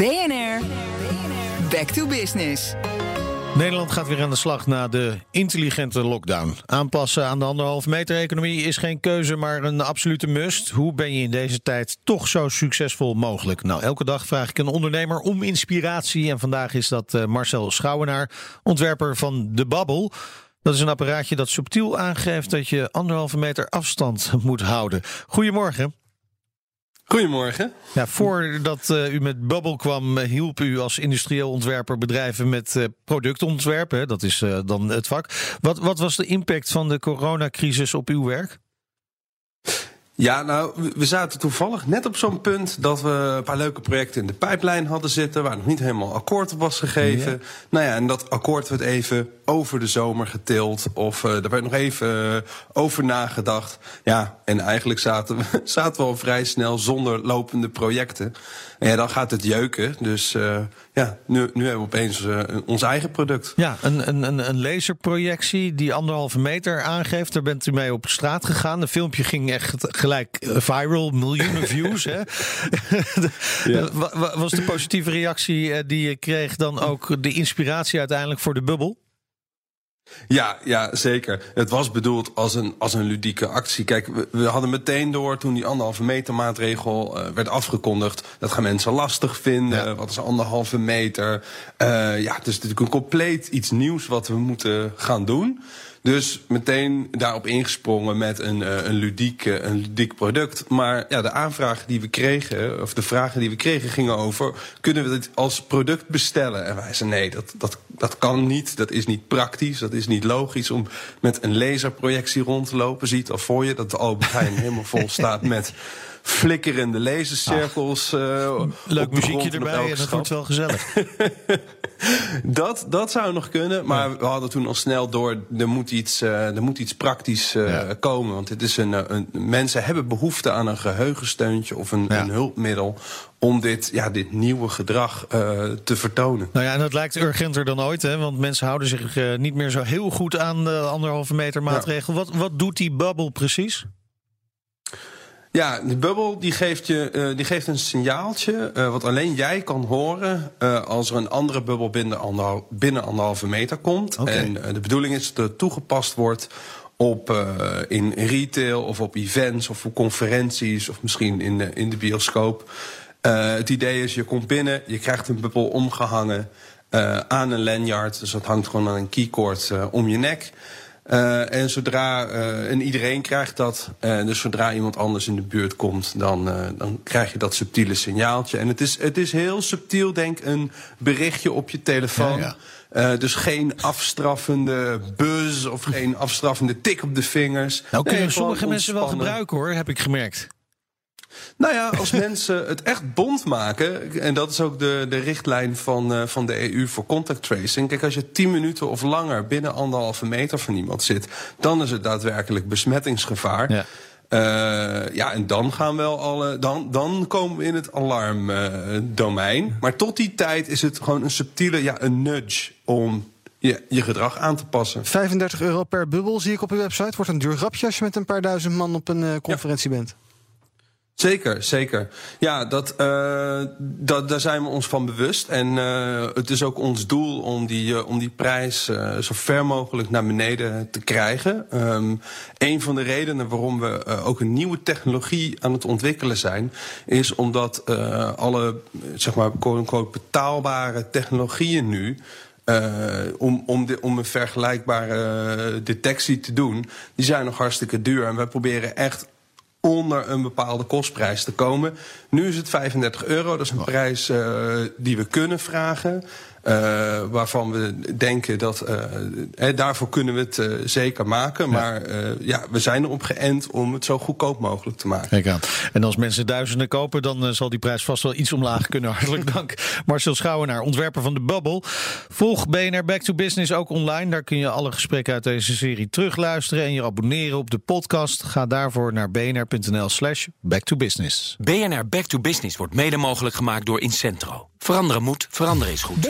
BNR, back to business. Nederland gaat weer aan de slag na de intelligente lockdown. Aanpassen aan de anderhalve meter economie is geen keuze, maar een absolute must. Hoe ben je in deze tijd toch zo succesvol mogelijk? Nou, elke dag vraag ik een ondernemer om inspiratie. En vandaag is dat eh, Marcel Schouwenaar, ontwerper van De Babbel. Dat is een apparaatje dat subtiel aangeeft dat je anderhalve meter afstand moet houden. Goedemorgen. Goedemorgen. Ja, voordat uh, u met Bubble kwam, uh, hielp u als industrieel ontwerper bedrijven met uh, productontwerpen. Dat is dan het vak. Wat, wat was de impact van de coronacrisis op uw werk? Ja, nou, we zaten toevallig net op zo'n punt dat we een paar leuke projecten in de pijplijn hadden zitten, waar nog niet helemaal akkoord op was gegeven. Ja. Nou ja, en dat akkoord werd even over de zomer getild, of uh, daar werd nog even uh, over nagedacht. Ja, en eigenlijk zaten we, zaten we al vrij snel zonder lopende projecten. En ja, dan gaat het jeuken. Dus uh, ja, nu, nu hebben we opeens ons eigen product. Ja, een, een, een laserprojectie die anderhalve meter aangeeft. Daar bent u mee op straat gegaan. De filmpje ging echt gelijk viral, miljoenen views. Hè? ja. Was de positieve reactie die je kreeg dan ook de inspiratie uiteindelijk voor de bubbel? Ja, ja, zeker. Het was bedoeld als een, als een ludieke actie. Kijk, we, we hadden meteen door toen die anderhalve meter maatregel uh, werd afgekondigd. Dat gaan mensen lastig vinden. Ja. Wat is anderhalve meter? Uh, ja, het is natuurlijk een compleet iets nieuws wat we moeten gaan doen. Dus meteen daarop ingesprongen met een, uh, een, ludiek, een ludiek product. Maar ja, de aanvragen die we kregen, of de vragen die we kregen, gingen over: kunnen we dit als product bestellen? En wij zeiden: nee, dat, dat, dat kan niet. Dat is niet praktisch. Dat is niet logisch om met een laserprojectie rond te lopen. Ziet al voor je dat de Albert Heijn helemaal vol staat met flikkerende lasercirkels. Uh, Leuk muziekje erbij en dat wordt wel gezellig. dat, dat zou nog kunnen, maar ja. we hadden toen al snel door, er moet iets, uh, er moet iets praktisch ja. komen. Want dit is een, een, mensen hebben behoefte aan een geheugensteuntje of een, ja. een hulpmiddel om dit, ja, dit nieuwe gedrag uh, te vertonen. Nou ja, en dat lijkt urgenter dan ooit, hè? want mensen houden zich uh, niet meer zo heel goed aan de anderhalve meter maatregel. Wat, wat doet die bubble precies? Ja, de bubbel die geeft, je, uh, die geeft een signaaltje uh, wat alleen jij kan horen uh, als er een andere bubbel binnen, anderhal, binnen anderhalve meter komt. Okay. En de bedoeling is dat het toegepast wordt op, in retail of op events of op conferenties of misschien in de, in de bioscoop. het idee is, je komt binnen, je krijgt een bubbel omgehangen aan een lanyard. Dus dat hangt gewoon aan een keycord om je nek. Uh, en zodra, uh, en iedereen krijgt dat. Uh, dus zodra iemand anders in de buurt komt, dan, dan krijg je dat subtiele signaaltje. En het is, het is heel subtiel, denk een berichtje op je telefoon. Ja, ja. dus geen afstraffende buzz of geen afstraffende tik op de vingers. Nou kun je sommige mensen wel gebruiken hoor, heb ik gemerkt. Nou ja, als mensen het echt bond maken, en dat is ook de, de richtlijn van, uh, van de EU voor contact tracing. Kijk, als je tien minuten of langer binnen anderhalve meter van iemand zit, dan is het daadwerkelijk besmettingsgevaar. Ja. Uh, ja, en dan gaan we alle. Dan, dan komen we in het alarmdomein. Uh, maar tot die tijd is het gewoon een subtiele, ja, een nudge om je, je gedrag aan te passen. 35 euro per bubbel zie ik op uw website. Wordt een duur grapje als je met een paar duizend man op een uh, conferentie ja. bent. Zeker, zeker. Ja, dat, uh, dat, daar zijn we ons van bewust. En uh, het is ook ons doel om die, uh, om die prijs zo ver mogelijk naar beneden te krijgen. Um, een van de redenen waarom we ook een nieuwe technologie aan het ontwikkelen zijn, is omdat alle zeg maar, quote-unquote betaalbare technologieën nu. Om, om, de, om een vergelijkbare detectie te doen, die zijn nog hartstikke duur. En wij proberen echt onder een bepaalde kostprijs te komen. Nu is het 35 euro, dat is een prijs uh, die we kunnen vragen. Uh, waarvan we denken dat uh, daarvoor kunnen we het uh, zeker maken. Ja. Maar ja, we zijn erop geënt om het zo goedkoop mogelijk te maken. Kijk aan. En als mensen duizenden kopen, dan zal die prijs vast wel iets omlaag kunnen. Hartelijk dank. Marcel Schouwenaar, ontwerper van de Bubble. Volg BNR Back to Business ook online. Daar kun je alle gesprekken uit deze serie terugluisteren en je abonneren op de podcast. Ga daarvoor naar bnr.nl slash back to business. BNR Back to Business wordt mede mogelijk gemaakt door Incentro. Veranderen moet, veranderen is goed.